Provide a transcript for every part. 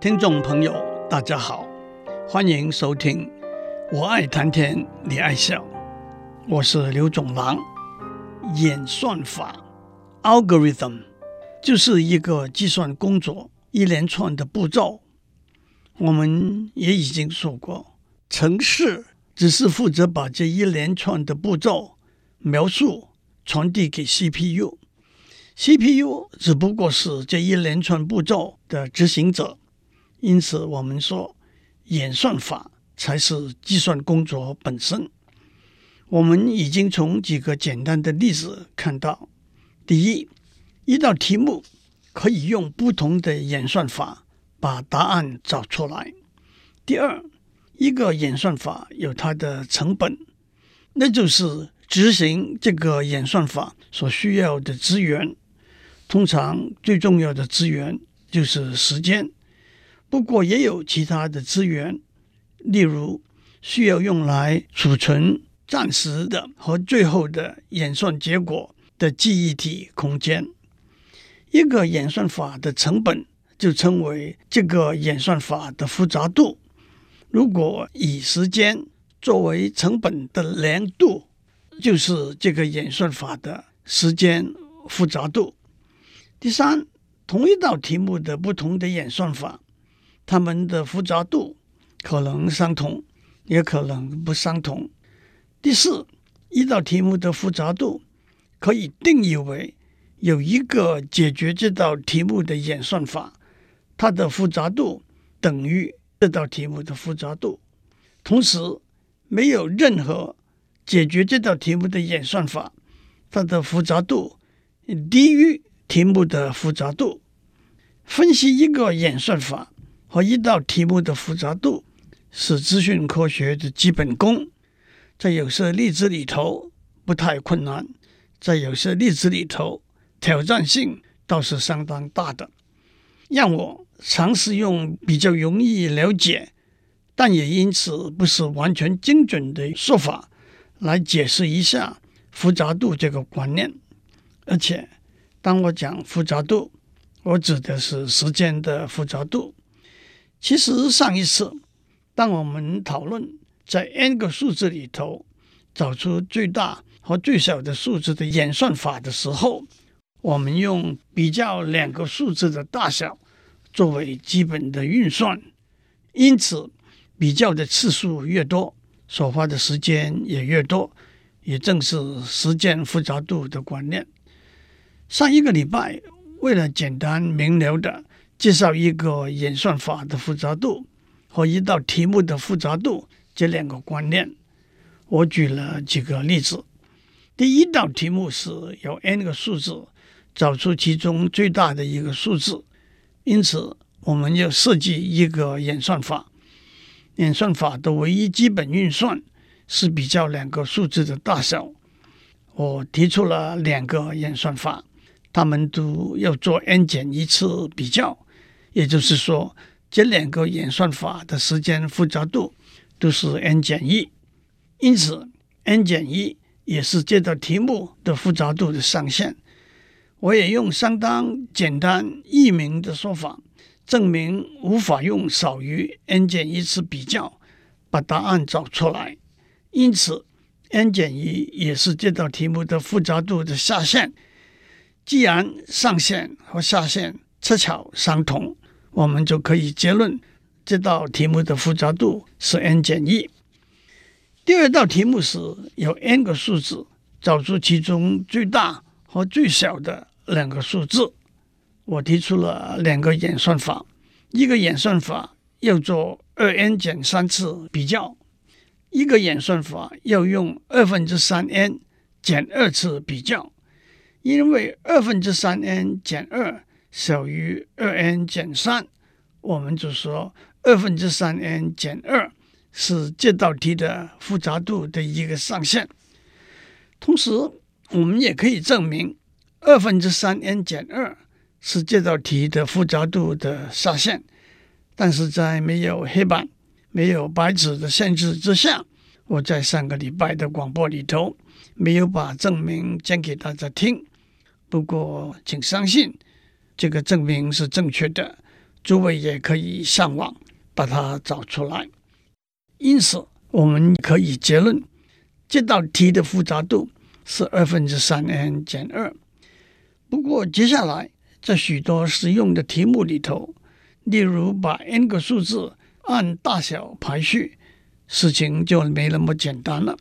听众朋友，大家好，欢迎收听。我爱谈天，你爱笑，我是刘总郎。演算法 （algorithm） 就是一个计算工作一连串的步骤。我们也已经说过，程式只是负责把这一连串的步骤描述传递给 CPU。CPU 只不过是这一连串步骤的执行者，因此我们说演算法才是计算工作本身。我们已经从几个简单的例子看到：第一，一道题目可以用不同的演算法把答案找出来；第二，一个演算法有它的成本，那就是执行这个演算法所需要的资源。通常最重要的资源就是时间，不过也有其他的资源，例如需要用来储存暂时的和最后的演算结果的记忆体空间。一个演算法的成本就称为这个演算法的复杂度。如果以时间作为成本的量度，就是这个演算法的时间复杂度。第三，同一道题目的不同的演算法，它们的复杂度可能相同，也可能不相同。第四，一道题目的复杂度可以定义为有一个解决这道题目的演算法，它的复杂度等于这道题目的复杂度。同时，没有任何解决这道题目的演算法，它的复杂度低于。题目的复杂度，分析一个演算法和一道题目的复杂度是资讯科学的基本功。在有些例子里头不太困难，在有些例子里头挑战性倒是相当大的。让我尝试用比较容易了解，但也因此不是完全精准的说法来解释一下复杂度这个观念，而且。当我讲复杂度，我指的是时间的复杂度。其实上一次，当我们讨论在 n 个数字里头找出最大和最小的数字的演算法的时候，我们用比较两个数字的大小作为基本的运算，因此比较的次数越多，所花的时间也越多，也正是时间复杂度的观念。上一个礼拜，为了简单明了的介绍一个演算法的复杂度和一道题目的复杂度这两个观念，我举了几个例子。第一道题目是由 n 个数字找出其中最大的一个数字，因此我们要设计一个演算法。演算法的唯一基本运算是比较两个数字的大小。我提出了两个演算法。他们都要做 n 减一次比较，也就是说，这两个演算法的时间复杂度都是 n 减一，因此 n 减一也是这道题目的复杂度的上限。我也用相当简单易明的说法，证明无法用少于 n 减一次比较把答案找出来，因此 n 减一也是这道题目的复杂度的下限。既然上限和下限恰巧相同，我们就可以结论这道题目的复杂度是 n 减一。第二道题目是有 n 个数字找出其中最大和最小的两个数字。我提出了两个演算法，一个演算法要做二 n 减三次比较，一个演算法要用二分之三 n 减二次比较。因为二分之三 n 减二小于二 n 减三，我们就说二分之三 n 减二是这道题的复杂度的一个上限。同时，我们也可以证明二分之三 n 减二是这道题的复杂度的下限。但是在没有黑板、没有白纸的限制之下，我在上个礼拜的广播里头没有把证明讲给大家听。不过，请相信这个证明是正确的。诸位也可以上网把它找出来。因此，我们可以结论，这道题的复杂度是二分之三 n 减二。不过，接下来在许多实用的题目里头，例如把 n 个数字按大小排序，事情就没那么简单了。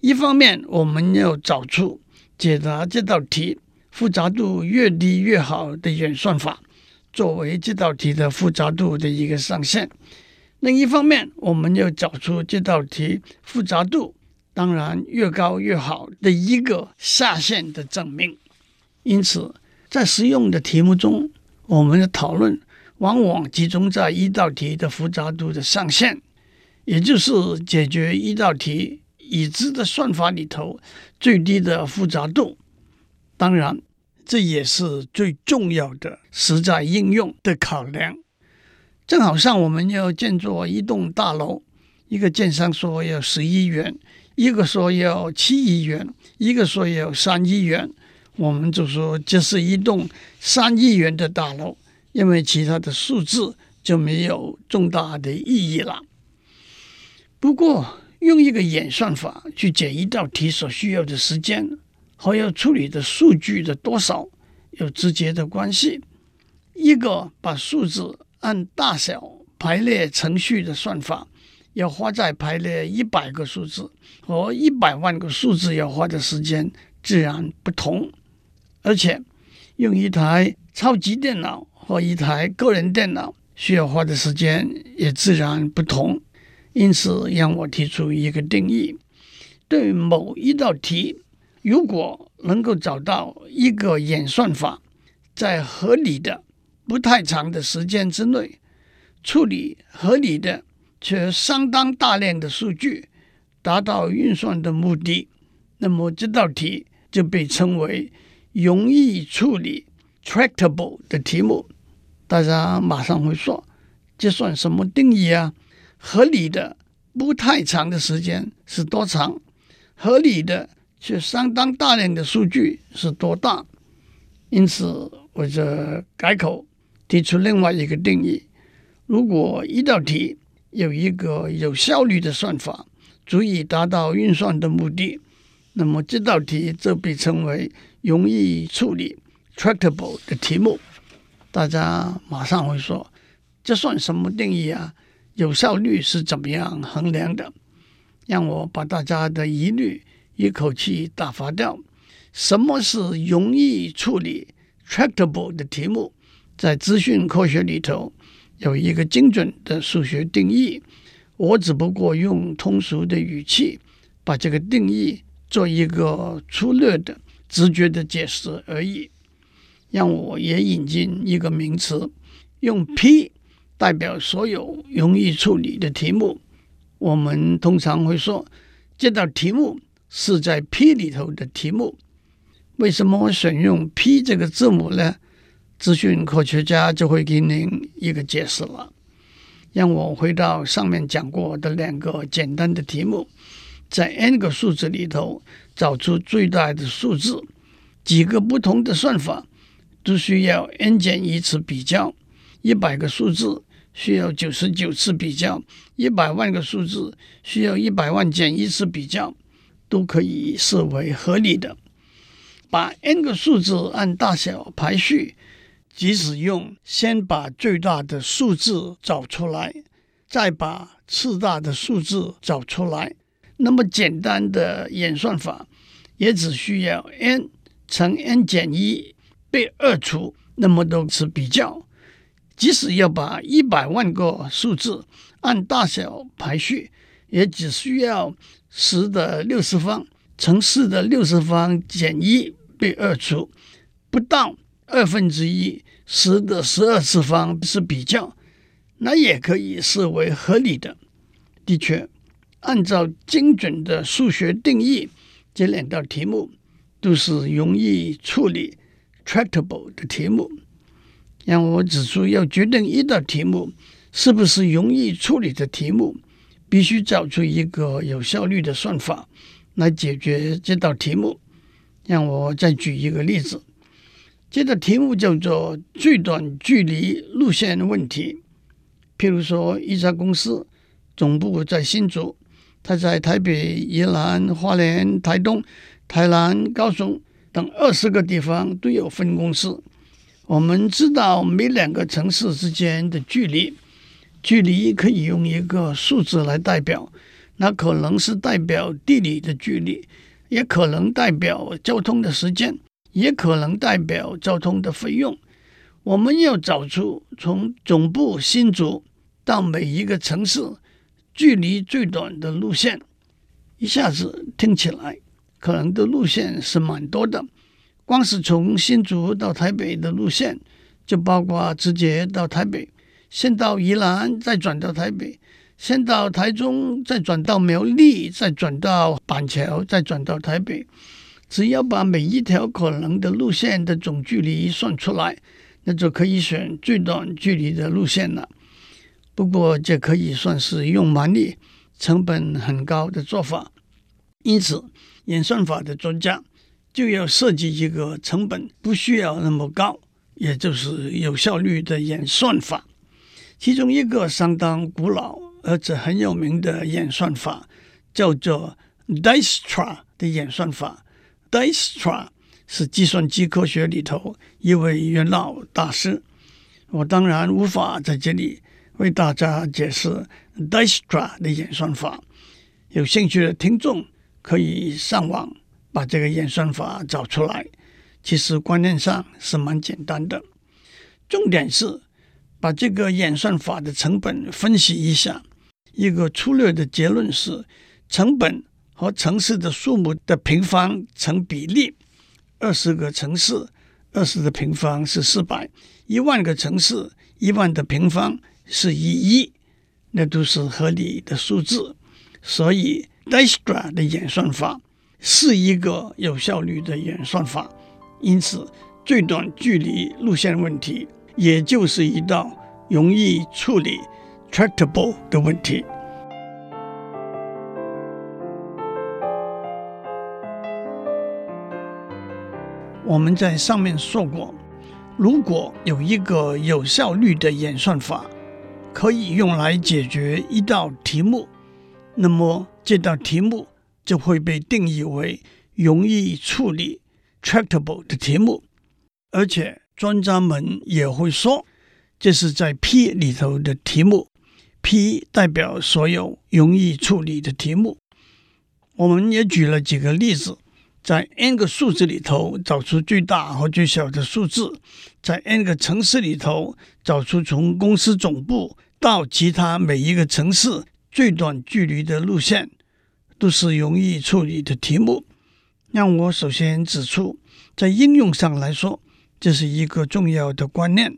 一方面，我们要找出解答这道题复杂度越低越好的演算法，作为这道题的复杂度的一个上限；另一方面，我们要找出这道题复杂度当然越高越好的一个下限的证明。因此，在实用的题目中，我们的讨论往往集中在一道题的复杂度的上限，也就是解决一道题已知的算法里头最低的复杂度。当然，这也是最重要的实在应用的考量。正好像我们要建造一栋大楼，一个建商说要十亿元，一个说要七亿元，一个说要三亿元。我们就说这是一栋三亿元的大楼，因为其他的数字就没有重大的意义了。不过，用一个演算法去解一道题所需要的时间和要处理的数据的多少有直接的关系。一个把数字按大小排列程序的算法，要花在排列一百个数字和一百万个数字要花的时间自然不同。而且，用一台超级电脑和一台个人电脑需要花的时间也自然不同。因此，让我提出一个定义：对某一道题，如果能够找到一个演算法，在合理的、不太长的时间之内，处理合理的却相当大量的数据，达到运算的目的，那么这道题就被称为。容易处理 （tractable） 的题目，大家马上会说：“这算什么定义啊？合理的不太长的时间是多长？合理的却相当大量的数据是多大？”因此，我就改口提出另外一个定义：如果一道题有一个有效率的算法，足以达到运算的目的，那么这道题就被称为。容易处理 （tractable） 的题目，大家马上会说：“这算什么定义啊？有效率是怎么样衡量的？”让我把大家的疑虑一口气打发掉。什么是容易处理 （tractable） 的题目？在资讯科学里头有一个精准的数学定义，我只不过用通俗的语气把这个定义做一个粗略的。直觉的解释而已。让我也引进一个名词，用 P 代表所有容易处理的题目。我们通常会说，这道题目是在 P 里头的题目。为什么我选用 P 这个字母呢？资讯科学家就会给您一个解释了。让我回到上面讲过的两个简单的题目。在 n 个数字里头找出最大的数字，几个不同的算法都需要 n 减一次比较，一百个数字需要九十九次比较，一百万个数字需要一百万减一次比较，都可以视为合理的。把 n 个数字按大小排序，即使用先把最大的数字找出来，再把次大的数字找出来。那么简单的演算法，也只需要 n 乘 n 减一被二除那么多次比较。即使要把一百万个数字按大小排序，也只需要十的六次方乘四的六次方减一被二除，不到二分之一十的十二次方是比较，那也可以视为合理的。的确。按照精准的数学定义，这两道题目都是容易处理 （tractable） 的题目。让我指出，要决定一道题目是不是容易处理的题目，必须找出一个有效率的算法来解决这道题目。让我再举一个例子：这道题目叫做最短距离路线问题。譬如说，一家公司总部在新竹，它在台北、宜兰、花莲、台东、台南、高雄等二十个地方都有分公司。我们知道每两个城市之间的距离，距离可以用一个数字来代表，那可能是代表地理的距离，也可能代表交通的时间，也可能代表交通的费用。我们要找出从总部新竹到每一个城市距离最短的路线，一下子听起来可能的路线是蛮多的。光是从新竹到台北的路线，就包括直接到台北，先到宜兰，再转到台北，先到台中，再转到苗栗，再转到板桥，再转到台北。只要把每一条可能的路线的总距离算出来，那就可以选最短距离的路线了。不过，这可以算是用蛮力、成本很高的做法。因此，演算法的专家。就要设计一个成本不需要那么高，也就是有效率的演算法。其中一个相当古老而且很有名的演算法叫做 Dijkstra 的演算法。Dijkstra 是计算机科学里头一位元老大师。我当然无法在这里为大家解释 Dijkstra 的演算法。有兴趣的听众可以上网。把这个演算法找出来，其实观念上是蛮简单的。重点是把这个演算法的成本分析一下。一个粗略的结论是，成本和城市的数目的平方成比例。二十个城市，二十的平方是四百；一万个城市，一万的平方是一亿，那都是合理的数字。所以，Dijkstra 的演算法。是一个有效率的演算法，因此最短距离路线问题也就是一道容易处理 （tractable） 的问题。我们在上面说过，如果有一个有效率的演算法可以用来解决一道题目，那么这道题目。就会被定义为容易处理 （tractable） 的题目，而且专家们也会说，这是在 P 里头的题目，P 代表所有容易处理的题目。我们也举了几个例子，在 n 个数字里头找出最大和最小的数字，在 n 个城市里头找出从公司总部到其他每一个城市最短距离的路线。都是容易处理的题目。让我首先指出，在应用上来说，这是一个重要的观念。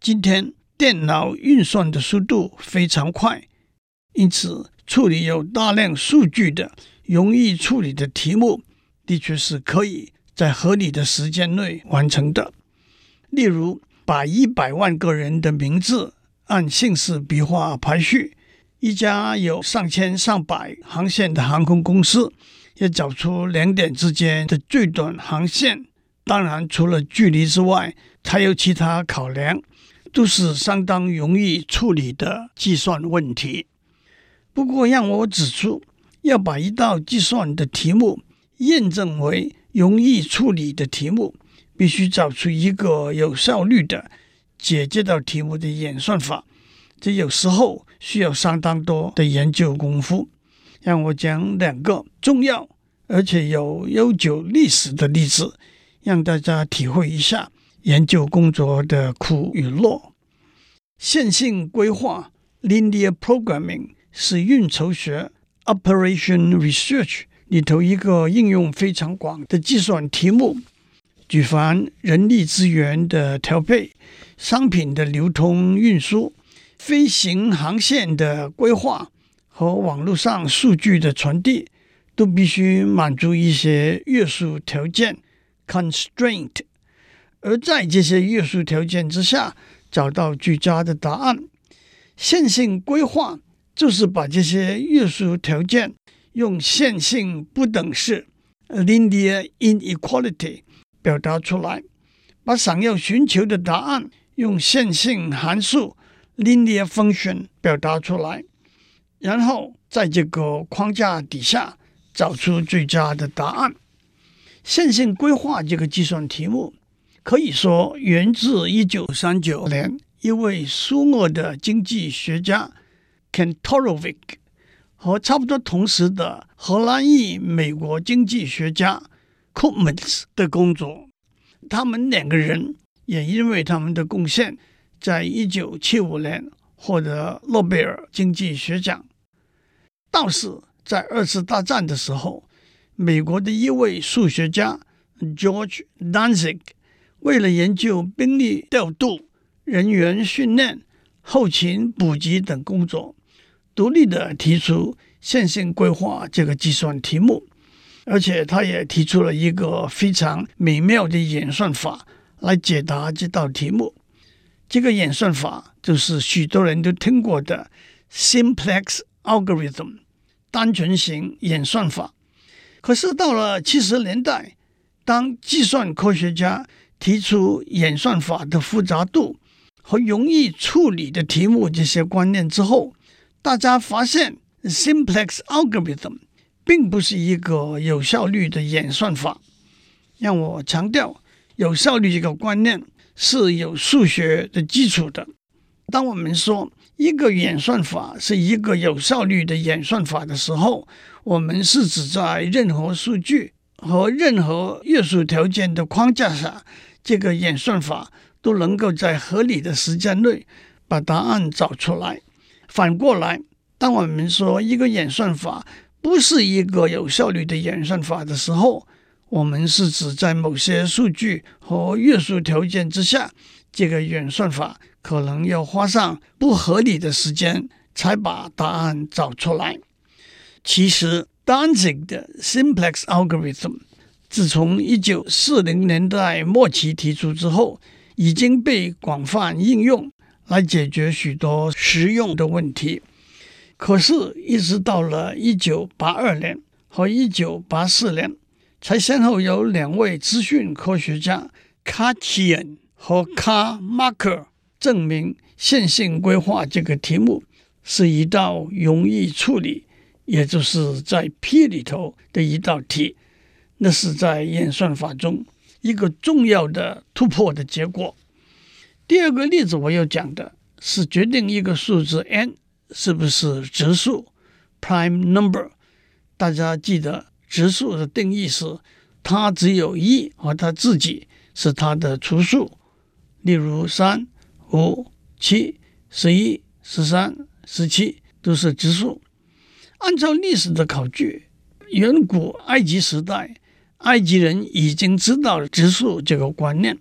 今天电脑运算的速度非常快，因此处理有大量数据的容易处理的题目，的确是可以在合理的时间内完成的。例如，把一百万个人的名字按姓氏笔画排序。一家有上千上百航线的航空公司，要找出两点之间的最短航线。当然，除了距离之外，还有其他考量，都是相当容易处理的计算问题。不过，让我指出，要把一道计算的题目验证为容易处理的题目，必须找出一个有效率的解这道题目的演算法。这有时候需要相当多的研究功夫。让我讲两个重要而且有悠久历史的例子，让大家体会一下研究工作的苦与乐。线性规划 （Linear Programming） 是运筹学 （Operation Research） 里头一个应用非常广的计算题目，举凡人力资源的调配、商品的流通运输。飞行航线的规划和网络上数据的传递，都必须满足一些约束条件 （constraint），而在这些约束条件之下，找到最佳的答案。线性规划就是把这些约束条件用线性不等式 （linear inequality） 表达出来。把想要寻求的答案用线性函数 （linear function） 表达出来，然后在这个框架底下找出最佳的答案。线性规划这个计算题目，可以说源自一九三九年一位苏俄的经济学家 Kantorovic 和差不多同时的荷兰裔美国经济学家 Koopmans 的工作。他们两个人也因为他们的贡献，在一九七五年获得诺贝尔经济学奖。倒是，在二次大战的时候，美国的一位数学家 George Dantzig 为了研究兵力调度、人员训练、后勤补给等工作，独立地提出线性规划这个计算题目。而且，他也提出了一个非常美妙的演算法来解答这道题目。这个演算法就是许多人都听过的 simplex algorithm 单纯型演算法。可是到了七十年代，当计算科学家提出演算法的复杂度和容易处理的题目这些观念之后，大家发现 simplex algorithm。并不是一个有效率的演算法。让我强调，有效率这个观念是有数学的基础的。当我们说一个演算法是一个有效率的演算法的时候，我们是指在任何数据和任何约束条件的框架下，这个演算法都能够在合理的时间内把答案找出来。反过来，当我们说一个演算法，不是一个有效率的演算法的时候，我们是指在某些数据和约束条件之下，这个演算法可能要花上不合理的时间才把答案找出来。其实，Danzig 的 Simplex Algorithm 自从一九四零年代末期提出之后，已经被广泛应用来解决许多实用的问题。可是，一直到了一九八二年和一九八四年，才先后有两位资讯科学家 Katian 和 Carr-Machar 证明线性规划这个题目是一道容易处理，也就是在 P 里头的一道题。那是在演算法中一个重要的突破的结果。第二个例子我要讲的是决定一个数字 n。是不是质数 （prime number）？大家记得，质数的定义是它只有一和它自己是它的除数。例如，三、五、七、十一、十三、十七都是质数。按照历史的考据，远古埃及时代，埃及人已经知道质数这个观念。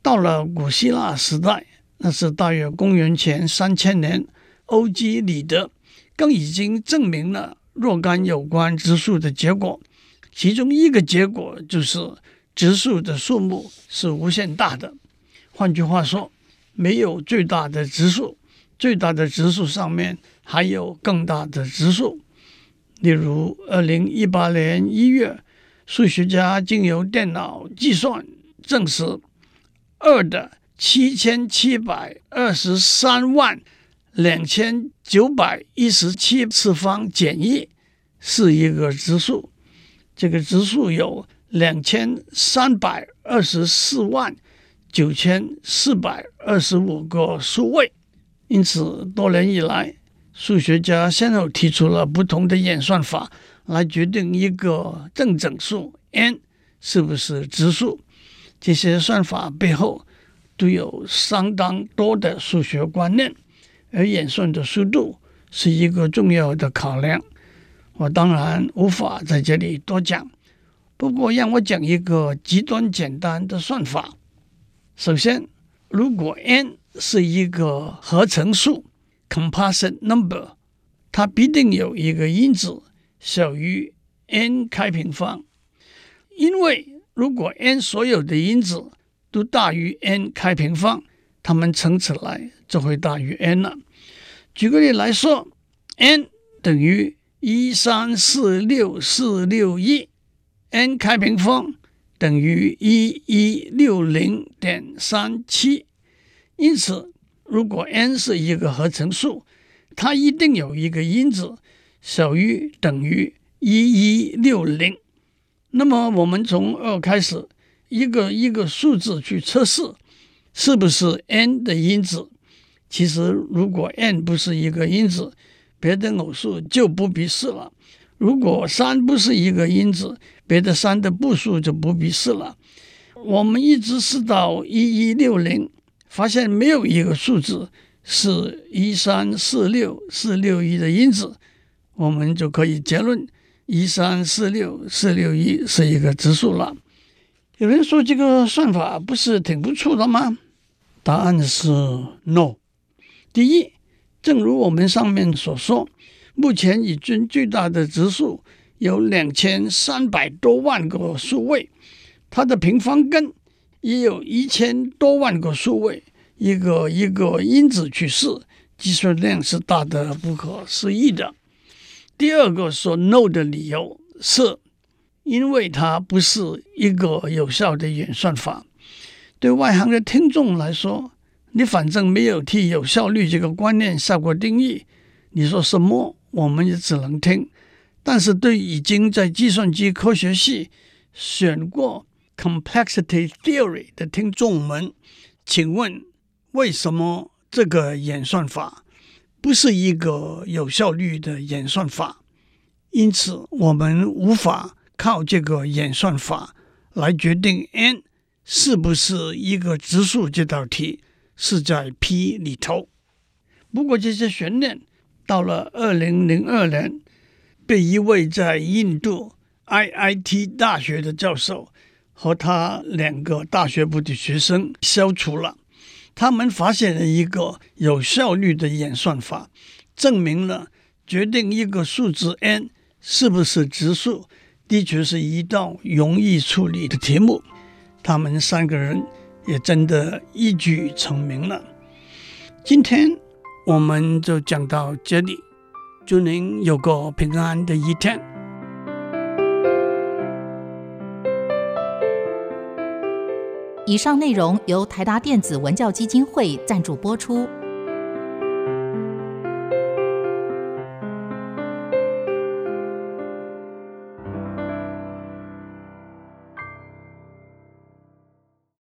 到了古希腊时代，那是大约公元前三千年。欧几里得更已经证明了若干有关质数的结果，其中一个结果就是质数的数目是无限大的。换句话说，没有最大的质数，最大的质数上面还有更大的质数。例如，二零一八年一月，数学家经由电脑计算证实，二的七千七百二十三万。两千九百一十七次方减一是一个质数，这个质数有两千三百二十四万九千四百二十五个数位。因此，多年以来，数学家先后提出了不同的演算法来决定一个正整数 n 是不是质数。这些算法背后都有相当多的数学观念。而演算的速度是一个重要的考量，我当然无法在这里多讲。不过，让我讲一个极端简单的算法。首先，如果 n 是一个合成数 （composite number），它必定有一个因子小于 n 开平方。因为如果 n 所有的因子都大于 n 开平方，它们乘起来就会大于 n 了。举个例来说，n 等于一三四六四六一，n 开平方等于一一六零点三七。因此，如果 n 是一个合成数，它一定有一个因子小于等于一一六零。那么，我们从二开始，一个一个数字去测试是不是 n 的因子。其实，如果 n 不是一个因子，别的偶数就不必试了。如果三不是一个因子，别的三的步数就不必试了。我们一直试到一一六零，发现没有一个数字是一三四六四六一的因子，我们就可以结论一三四六四六一是一个质数了。有人说这个算法不是挺不错的吗？答案是 no。第一，正如我们上面所说。目前已知最大的质数有两千三百多万个数位，它的平方根也有一千多万个数位，一个一个因子去试，计算量是大的不可思议的。第二个说 no 的理由是，因为它不是一个有效的演算法。对外行的听众来说，你反正没有替有效率这个观念下过定义，你说什么？我们也只能听，但是对已经在计算机科学系选过 complexity theory 的听众们，请问为什么这个演算法不是一个有效率的演算法？因此，我们无法靠这个演算法来决定 n 是不是一个质数。这道题是在 P 里头。不过这些悬念。到了二零零二年，被一位在印度 IIT 大学的教授和他两个大学部的学生消除了。他们发现了一个有效率的演算法，证明了决定一个数字 n 是不是质数，的确是一道容易处理的题目。他们三个人也真的一举成名了。今天。我们就讲到这里，祝您有个平安的一天。以上内容由台达电子文教基金会赞助播出。